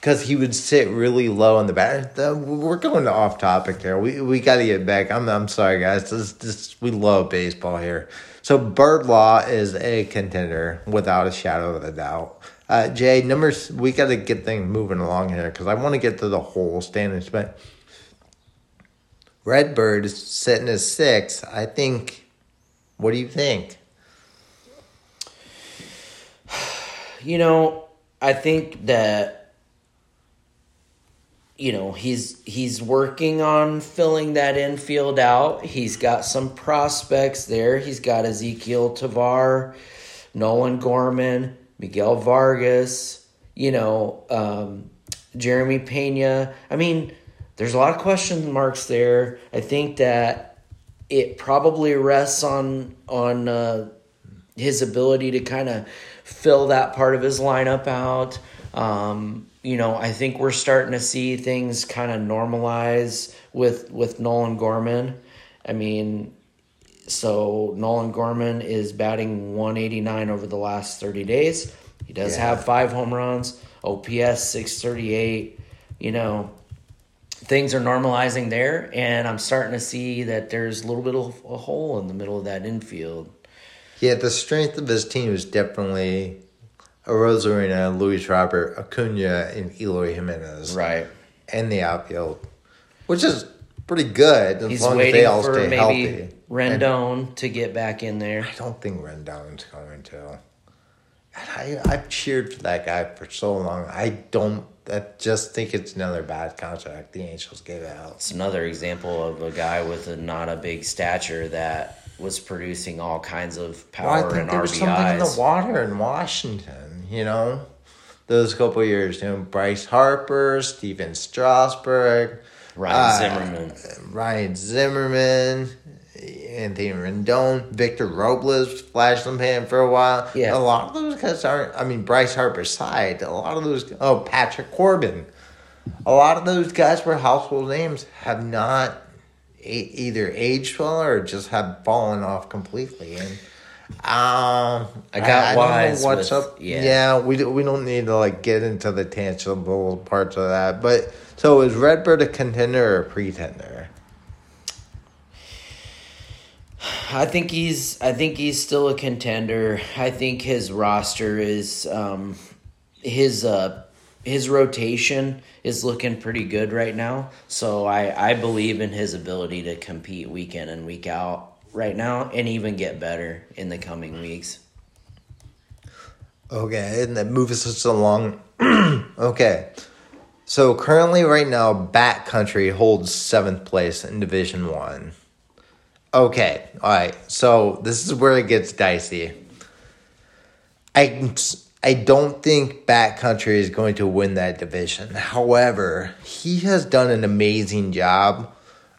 because he would sit really low on the bat. We're going off topic here. We we got to get back. I'm I'm sorry, guys. This, this we love baseball here. So Bird Law is a contender without a shadow of a doubt. Uh, Jay, numbers. We got to get things moving along here because I want to get to the whole standings, but. Redbird is sitting at six. I think. What do you think? You know, I think that you know he's he's working on filling that infield out. He's got some prospects there. He's got Ezequiel Tovar, Nolan Gorman, Miguel Vargas. You know, um, Jeremy Pena. I mean, there's a lot of question marks there. I think that it probably rests on on uh, his ability to kind of fill that part of his lineup out. Um, you know, I think we're starting to see things kind of normalize with with Nolan Gorman. I mean, so Nolan Gorman is batting 189 over the last 30 days. He does Yeah. have five home runs, OPS 638. You know, things are normalizing there, and I'm starting to see that there's a little bit of a hole in the middle of that infield. Yeah, the strength of his team is definitely Arozarena, Luis Robert, Acuna, and Eloy Jimenez. Right. And the outfield, which is pretty good as He's long as waiting they all for stay maybe healthy. Rendon to get back in there. I don't think Rendon's going to. I I've cheered for that guy for so long. I don't. I just think it's another bad contract the Angels gave out. It's another example of a guy with a not a big stature that was producing all kinds of Well, I power think and there was something in the RBIs. water in Washington, you know? Those couple years, you know, Bryce Harper, Stephen Strasburg, Ryan uh, Zimmerman. Ryan Zimmerman, Anthony Rendon, Victor Robles flashed some pan for a while. Yeah. A lot of those guys aren't, I mean, Bryce Harper's side, a lot of those, oh, Patrick Corbin. A lot of those guys were household names have not either aged well or just have fallen off completely. And um, I got wise know what's with- up. yeah. Yeah, we do, we don't need to like get into the tangible parts of that. But so is Redbird a contender or a pretender? I think he's I think he's still a contender. I think his roster is um his uh his rotation is looking pretty good right now. So I I believe in his ability to compete week in and week out right now and even get better in the coming weeks. Okay, and that moves us along. okay. So currently right now Bat Country holds seventh place in Division One. Okay, alright. So this is where it gets dicey. I I don't think Bat Country is going to win that division. However, he has done an amazing job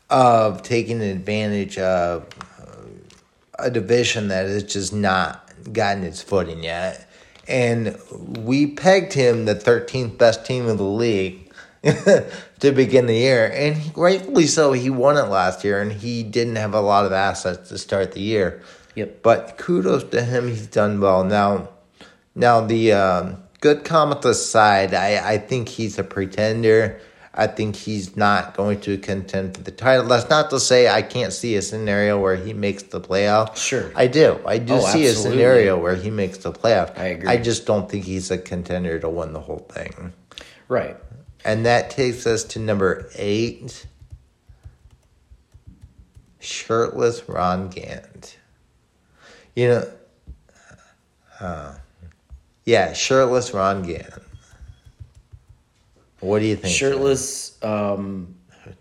of taking advantage of a division that has just not gotten its footing yet. And we pegged him the 13th best team in the league to begin the year. And he, rightfully so, he won it last year and he didn't have a lot of assets to start the year. Yep. But kudos to him, he's done well. Now, now the um, good comment aside, I, I think he's a pretender. I think he's not going to contend for the title. That's not to say I can't see a scenario where he makes the playoff. Sure. I do. I do Oh, see a scenario where he makes the playoff. I agree. I just don't think he's a contender to win the whole thing. Right. And that takes us to number eight. Shirtless Ron Gant. You know, uh, yeah, shirtless Ron Gant. What do you think? Shirtless. Um,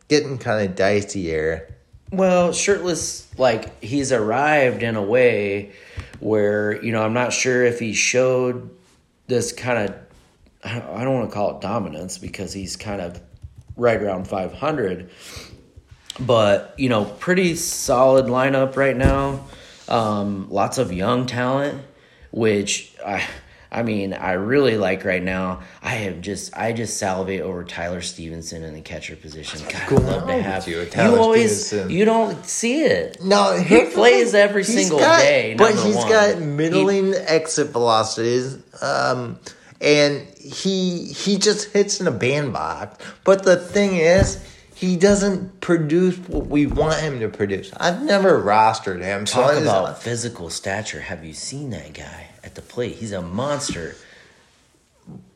Getting kind of dicey here. well, shirtless. Like he's arrived in a way where you know I'm not sure if he showed this kind of. I don't- want to call it dominance because he's kind of right around 500. But you know, pretty solid lineup right now. Um, lots of young talent, which I, I mean, I really like right now. I have just, I just salivate over Tyler Stephenson in the catcher position. God, I'd love to have you, you. Tyler always, Stephenson? you don't see it. No, he plays thing. every He's single got- day. but he's one. got He- middling exit velocities, um, and he he just hits in a bandbox. But the thing is, he doesn't produce what we want him to produce. I've never rostered him. Talk it's- about physical stature. Have you seen that guy at the plate? He's a monster.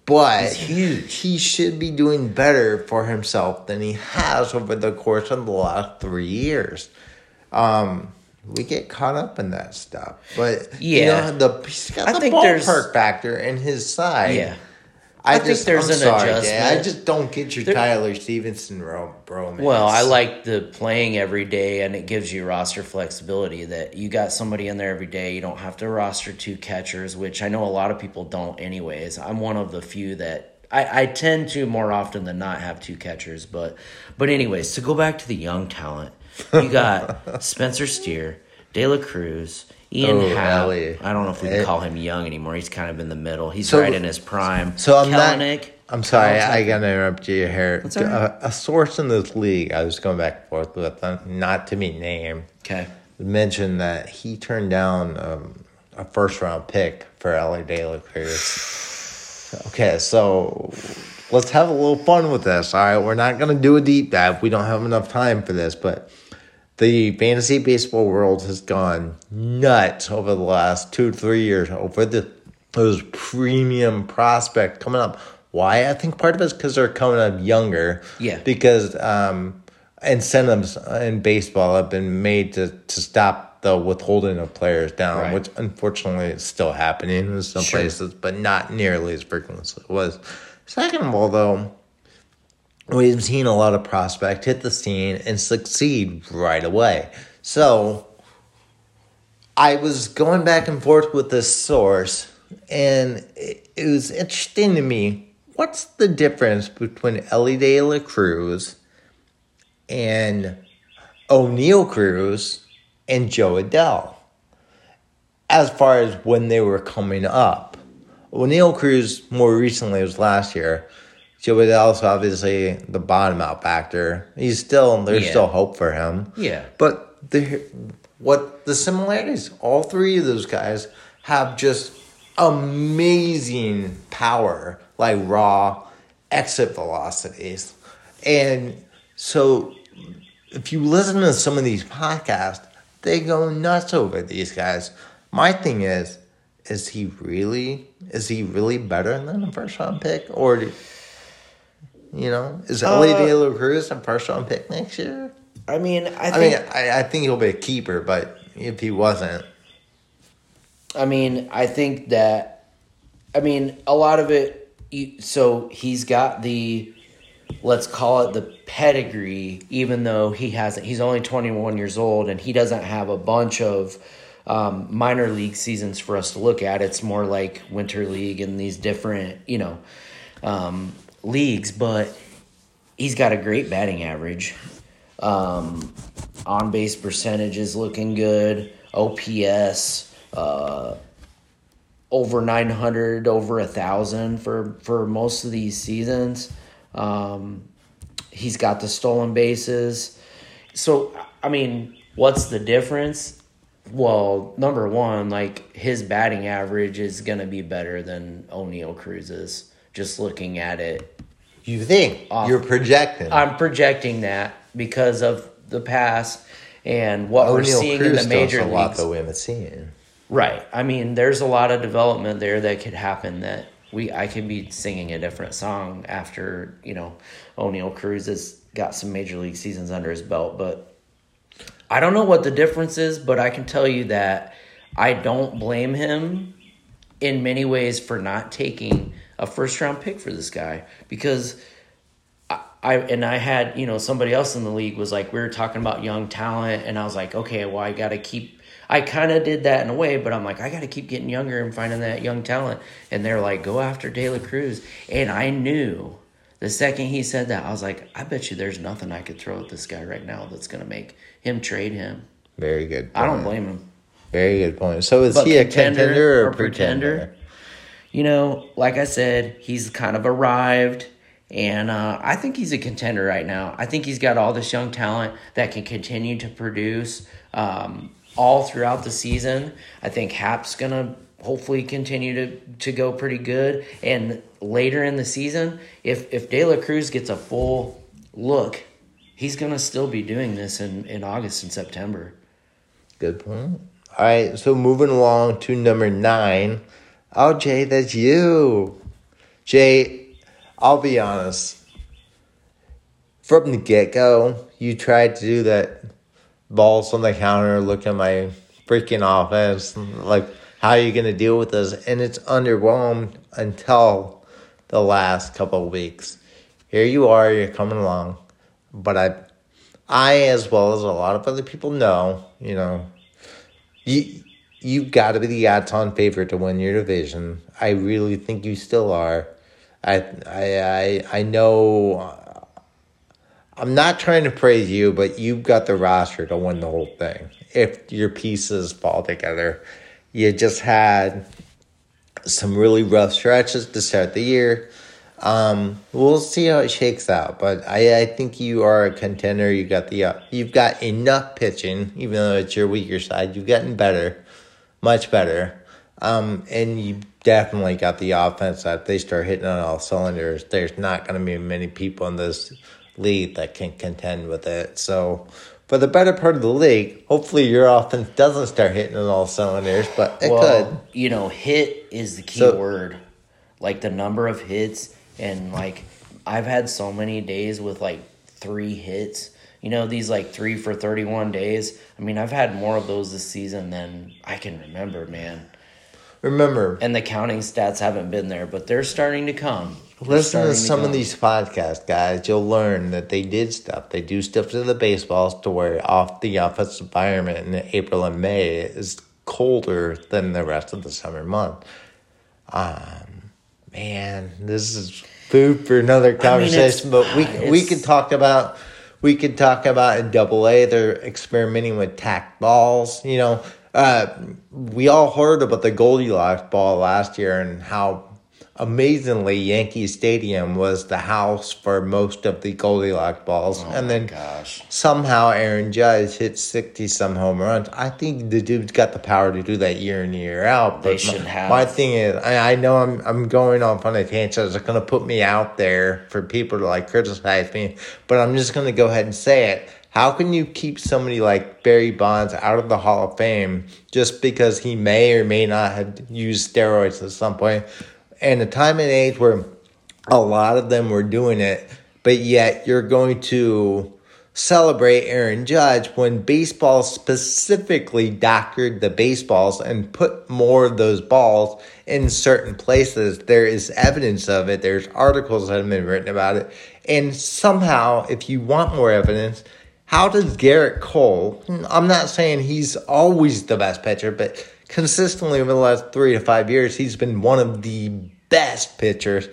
but He's huge. He should be doing better for himself than he has over the course of the last three years. Um, we get caught up in that stuff, but Yeah. you know, the he's got I the think there's- ballpark factor in his side. Yeah. I, I think just, there's I'm an sorry, adjustment. I just don't get your There- Tyler Stephenson ro- bromance. Well, I like the playing every day, and it gives you roster flexibility. That you got somebody in there every day. You don't have to roster two catchers, which I know a lot of people don't. Anyways, I'm one of the few that I, I tend to more often than not have two catchers. But but anyways, to go back to the young talent, you got Spencer Steer, De La Cruz. Ian Oh, Happ. Elly. I don't know if we Eh. can call him young anymore. He's kind of in the middle. He's So- right in his prime. So I'm Kelenic, not. I'm sorry, Kyle I gotta interrupt you here. That's a, a source in this league, I was going back and forth with, them, not to be named, Okay. mentioned that he turned down um, a first round pick for Elly De La Cruz. Okay, so let's have a little fun with this. All right, we're not gonna do a deep dive. We don't have enough time for this, but the fantasy baseball world has gone nuts over the last two three years over the those premium prospect coming up. Why? I think part of it is because they're coming up younger. Yeah. Because um, incentives in baseball have been made to, to stop the withholding of players down, Right. which unfortunately is still happening in some Sure. places, but not nearly as frequently as it was. Second of all, though, we've seen a lot of prospect hit the scene and succeed right away. So I was going back and forth with this source, and it, it was interesting to me. What's the difference between Elly De La Cruz and Oneil Cruz and Jo Adell? As far as when they were coming up, Oneil Cruz more recently was last year. Jo also obviously the bottom out factor. He's still there's Yeah. still hope for him. Yeah. But the what the similarities? All three of those guys have just amazing power, like raw exit velocities, and so if you listen to some of these podcasts, they go nuts over these guys. My thing is, is he really is he really better than a first round pick, or you know, is Elly Uh, De La Cruz a first round pick next year? I mean, I I think. mean, I, I think he'll be a keeper, but if he wasn't, I mean, I think that, I mean, a lot of it. So he's got the, let's call it the pedigree, even though he hasn't. He's only twenty one years old, and he doesn't have a bunch of um, minor league seasons for us to look at. It's more like winter league and these different, you know, um, leagues. But he's got a great batting average. Um, on base percentage is looking good. OPS, uh, over 900, over a thousand for, for most of these seasons. Um, he's got the stolen bases. So, I mean, what's the difference? Well, number one, like his batting average is to be better than Oneil Cruz's, just looking at it You think Off. you're projecting? I'm projecting that because of the past and what we're seeing Cruz in the major a lot leagues. that we haven't seen. Right. I mean, there's a lot of development there that could happen that we I could be singing a different song after, you know, Oneil Cruz has got some major league seasons under his belt, but I don't know what the difference is, but I can tell you that I don't blame him in many ways for not taking a first round pick for this guy because I, I and I had you know somebody else in the league was like we were talking about young talent and I was like okay well I got to keep I kind of did that in a way but I'm like I got to keep getting younger and finding that young talent and they're like go after De La Cruz and I knew the second he said that I was like I bet you there's nothing I could throw at this guy right now that's gonna make him trade him Very good. I don't blame him Very good point. So is But he a contender contender or, or pretender? pretender? You know, like I said, he's kind of arrived, and uh, I think he's a contender right now. I think he's got all this young talent that can continue to produce um, all throughout the season. I think Happ's gonna hopefully continue to to go pretty good, and later in the season, if if De La Cruz gets a full look, he's gonna still be doing this in in August and September. Good point. All right, so moving along to number nine. Oh, Jay, that's you. Jay, I'll be honest. From the get go, you tried to do that balls on the counter, look at my freaking offense, like how are you going to deal with this? And it's underwhelmed until the last couple of weeks. Here you are, you're coming along, but I, I as well as a lot of other people know, you know, you you've got to be the odds-on favorite to win your division. I really think you still are. I I I I know. uh, I'm not trying to praise you, but you've got the roster to win the whole thing. If your pieces fall together, you just had some really rough stretches to start the year. Um, we'll see how it shakes out, but I, I think you are a contender. You got the uh, you've got enough pitching, even though it's your weaker side. You've gotten better, much better, um, and you definitely got the offense that they start hitting on all cylinders. There's not going to be many people in this league that can contend with it. So, for the better part of the league, hopefully your offense doesn't start hitting on all cylinders, but it could. you know, hit is the key So- word. Like the number of hits, and like I've had so many days with like three hits. You know, these like three for 31 days. I mean, I've had more of those this season than I can remember, man. Remember, And the counting stats haven't been there, but they're starting to come. They're Listen to some of these podcasts, guys. You'll learn that they did stuff. They do stuff to the baseballs to where off the office environment in April and May is colder than the rest of the summer month. Um, man, this is food for another conversation. but we we could talk about we could talk about in Double A. They're experimenting with tack balls. You know, uh, we all heard about the Goldilocks ball last year and how amazingly Yankee Stadium was the house for most of the Goldilocks balls, oh and then Gosh. somehow Aaron Judge hit sixty some home runs. I think the dude's got the power to do that year in year out. They should my, have. My thing is, I, I know I'm I'm going off on a tangent. It's going to put me out there for people to like criticize me, but I'm just going to go ahead and say it. How can you keep somebody like Barry Bonds out of the Hall of Fame just because he may or may not have used steroids at some point? And a time and age where a lot of them were doing it, but yet you're going to celebrate Aaron Judge when baseball specifically doctored the baseballs and put more of those balls in certain places. There is evidence of it. There's articles that have been written about it. And somehow, if you want more evidence, how does Gerrit Cole, I'm not saying he's always the best pitcher, but consistently over the last three to five years, he's been one of the best pitchers.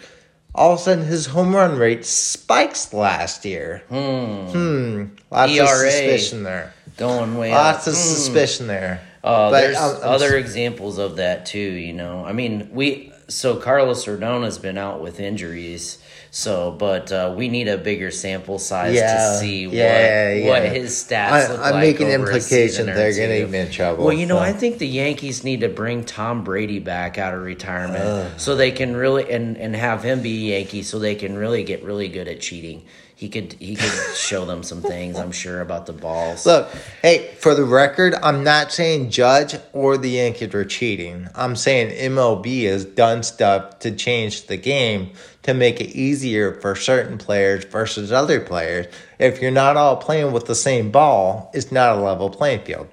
All of a sudden, his home run rate spikes last year. Hmm. Lots of suspicion there. Going way Lots up. of Hmm. suspicion there. Uh, But there's I'm- I'm other examples of that too. You know, I mean, we so Carlos Rodon's been out with injuries. So, but uh, we need a bigger sample size Yeah, to see yeah, what, yeah. what his stats I- look I'm like. making over a implications they're getting in trouble, Well, you know, so. I think the Yankees need to bring Tom Brady back out of retirement so they can really and and have him be a Yankee so they can really get really good at cheating. He could he could show them some things, I'm sure, about the balls. Look, hey, for the record, I'm not saying Judge or the Yankees are cheating. I'm saying MLB has done stuff to change the game to make it easier for certain players versus other players. If you're not all playing with the same ball, it's not a level playing field.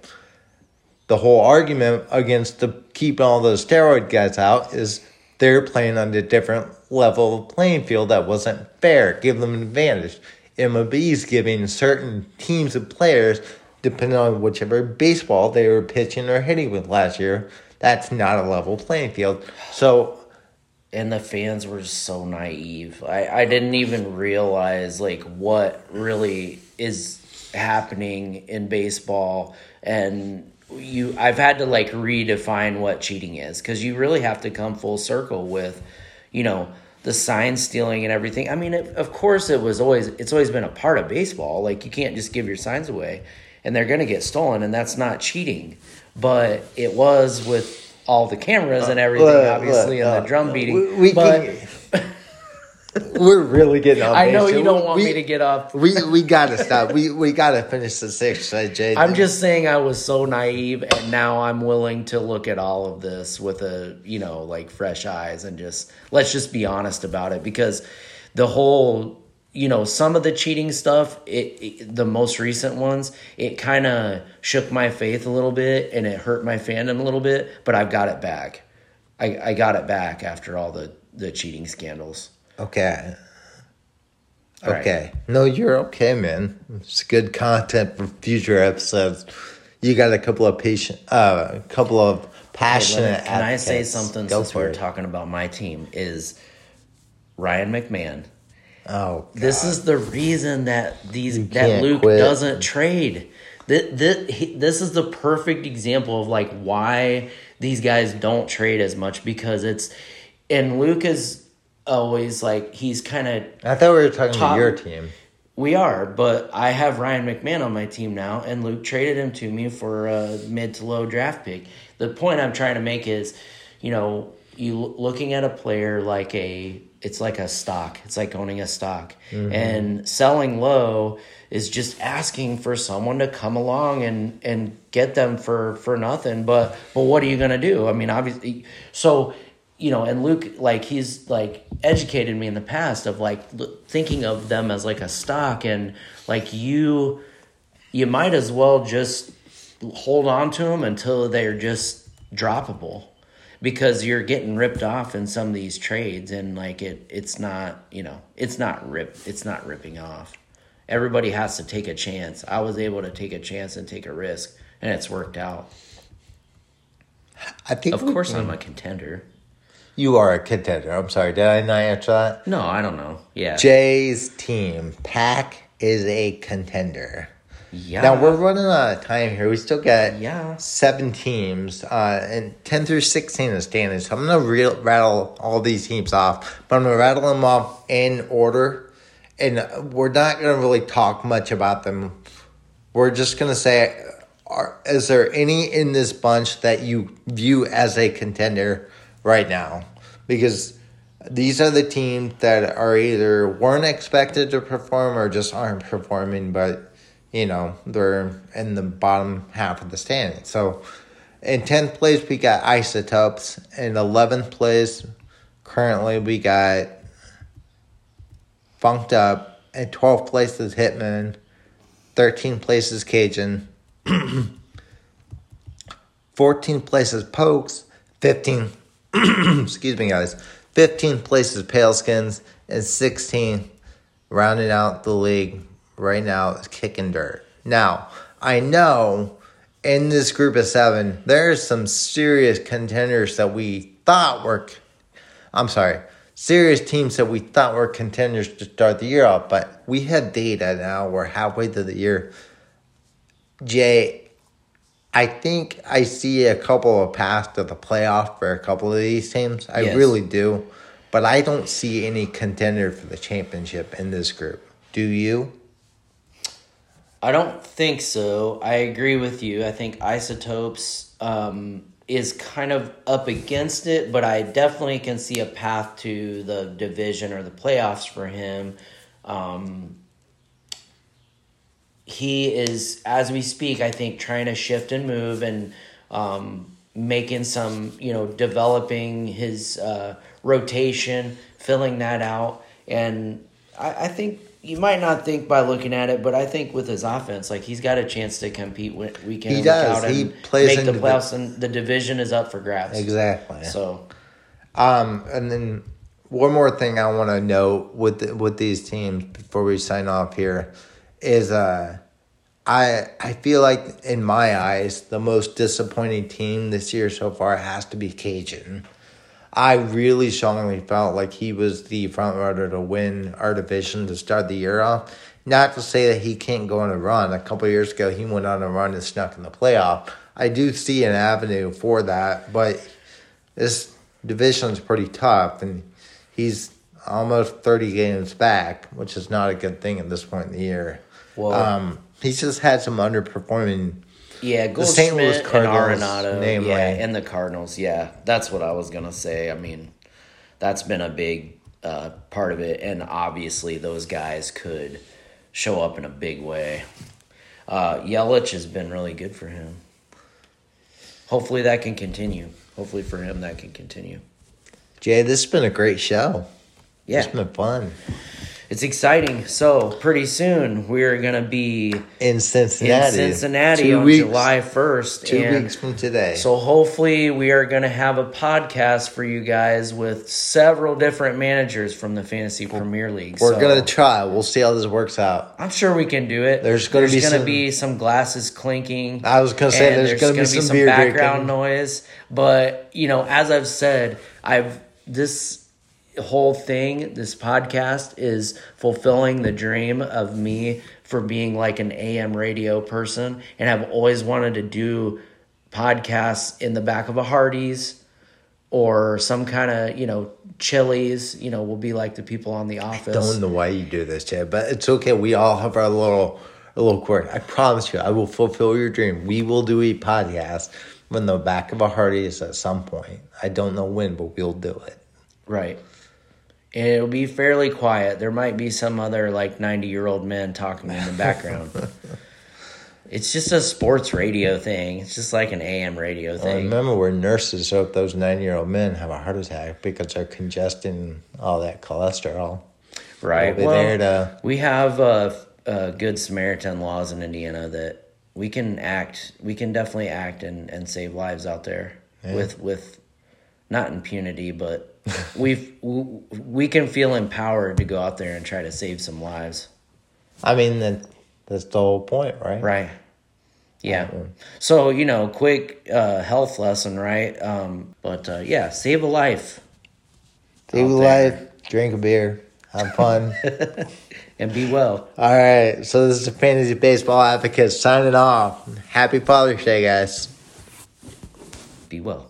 The whole argument against the keeping all those steroid guys out is they're playing on a different level of playing field that wasn't fair. Give them an advantage. MLB's giving certain teams of players, depending on whichever baseball they were pitching or hitting with last year, that's not a level playing field. So and the fans were so naive. I, I didn't even realize like what really is happening in baseball and you I've had to like redefine what cheating is cuz you really have to come full circle with you know the sign stealing and everything. I mean, it, of course it was always it's always been a part of baseball. Like you can't just give your signs away and they're going to get stolen and that's not cheating. But it was with all the cameras and everything look, obviously and uh, the drum beating. we- we but can- we're really getting on. I know you don't want We- me to get up. We we gotta stop. We we gotta finish the Jay? I'm just saying I was so naive and now I'm willing to look at all of this with a, you know, like fresh eyes and just let's just be honest about it because the whole, you know, some of the cheating stuff, it, it the most recent ones, it kind of shook my faith a little bit and it hurt my fandom a little bit, but I've got it back. I, I got it back after all the the cheating scandals. Okay. All right. Okay. No, you're okay, man. It's good content for future episodes. You got a couple of patient, uh, a couple of passionate. Can I say something Go since we're it. talking about my team? Is Ryan McMahon. Oh, This is the reason that these You that Luke quit. doesn't trade. This, this, this is the perfect example of like why these guys don't trade as much because it's and Luke is always like he's kind of I thought we were talking Top- to your team. we are, but I have Ryan McMahon on my team now, and Luke traded him to me for a mid to low draft pick. The point I'm trying to make is, you know, you looking at a player like a, it's like a stock. It's like owning a stock, mm-hmm. and selling low is just asking for someone to come along and and get them for for nothing. But but what are you gonna do? I mean, obviously, so you know, and Luke, like he's like educated me in the past of like l- thinking of them as like a stock, and like you, you might as well just hold on to them until they're just droppable, because you're getting ripped off in some of these trades, and like it, it's not, you know, it's not rip, it's not ripping off. Everybody has to take a chance. I was able to take a chance and take a risk, and it's worked out. I think Of we- course, I'm a contender. You are a contender. I'm sorry, did I not answer that? No, I don't know. Yeah. Jay's team, Pack, is a contender. yeah. Now we're running out of time here. We still got Yeah. seven teams, uh, and ten through sixteen is standings. So I'm gonna re- rattle all these teams off, but I'm gonna rattle them off in order, and we're not gonna really talk much about them. We're just gonna say, are, is there any in this bunch that you view as a contender right now? Because these are the teams that are either weren't expected to perform or just aren't performing, but you know they're in the bottom half of the standing. So, in tenth place we got Isotopes. In eleventh place, currently we got Funked Up. In twelfth place is Hitman. Thirteenth place is Cajun. 14th place is Pokes. 15, excuse me, guys. 15th place is Paleskins. And 16, rounding out the league right now, is Kicking Dirt. Now, I know in this group of seven, there's some serious contenders that we thought were, I'm sorry, serious teams that we thought were contenders to start the year off, but we have data now. We're halfway through the year. Jay, I think I see a couple of paths to the playoff for a couple of these teams. I Yes. really do. But I don't see any contender for the championship in this group. Do you? I don't think so. I agree with you. I think Isotopes um, is kind of up against it, but I definitely can see a path to the division or the playoffs for him. Um, he is, as we speak, I think, trying to shift and move and um, making some, you know, developing his uh, rotation, filling that out. And I, I think you might not think by looking at it, but I think with his offense, like he's got a chance to compete week in He week does. out He plays make the into the- and the division is up for grabs. Exactly. So Um, and then one more thing I want to note with the, with these teams before we sign off here is uh, I I feel like in my eyes the most disappointing team this year so far has to be Cajun. I really strongly felt like he was the front runner to win our division to start the year off. Not to say that he can't go on a run. A couple years ago, he went on a run and snuck in the playoff. I do see an avenue for that, but this division's pretty tough, and he's almost 30 games back, which is not a good thing at this point in the year. Well- um, he's just had some underperforming. Yeah, The St. Louis Goldschmidt and Cardinals, Arenado, namely. yeah, and the Cardinals. Yeah, that's what I was gonna say. I mean, that's been a big uh, part of it, and obviously those guys could show up in a big way. Uh, Yelich has been really good for him. Hopefully that can continue. Hopefully for him that can continue. Jay, this has been a great show. Yeah, It's been fun. It's exciting. So pretty soon we're gonna be In Cincinnati. in Cincinnati Two on weeks, July first. Two and weeks from today. So hopefully we are going to have a podcast for you guys with several different managers from the Fantasy Premier League. We're So going to try. We'll see how this works out. I'm sure we can do it. There's gonna be gonna some- be some glasses clinking. I was gonna say and there's gonna be some beer background drinking. noise. But you know, as I've said, I've this whole thing, this podcast is fulfilling the dream of me for being like an AM radio person, and I've always wanted to do podcasts in the back of a Hardee's or some kind of you know Chili's. You know, will be like the people on the office. I don't know why you do this, Jay, but it's okay. We all have our little, a little quirk. I promise you, I will fulfill your dream. We will do a podcast from the back of a Hardee's at some point. I don't know when, but we'll do it. Right. It'll be fairly quiet. There might be some other like 90 year old men talking in the background. it's just a sports radio thing. It's just like an AM radio I thing. remember where nurses hope those 90 year old men have a heart attack because they're congesting all that cholesterol. Right. We'll Well, there to- we have uh, uh, good Samaritan laws in Indiana that we can act, we can definitely act and, and save lives out there with, with not impunity, but we've, we can feel empowered to go out there and try to save some lives. I mean, that, that's the whole point, right? Right. Yeah. So, you know, quick uh, health lesson, right? Um, but uh, yeah, save a life Live out life, drink a beer, have fun. and be well. All right, so this is the Fantasy Baseball Advocate signing off. Happy Father's Day, guys. Be well.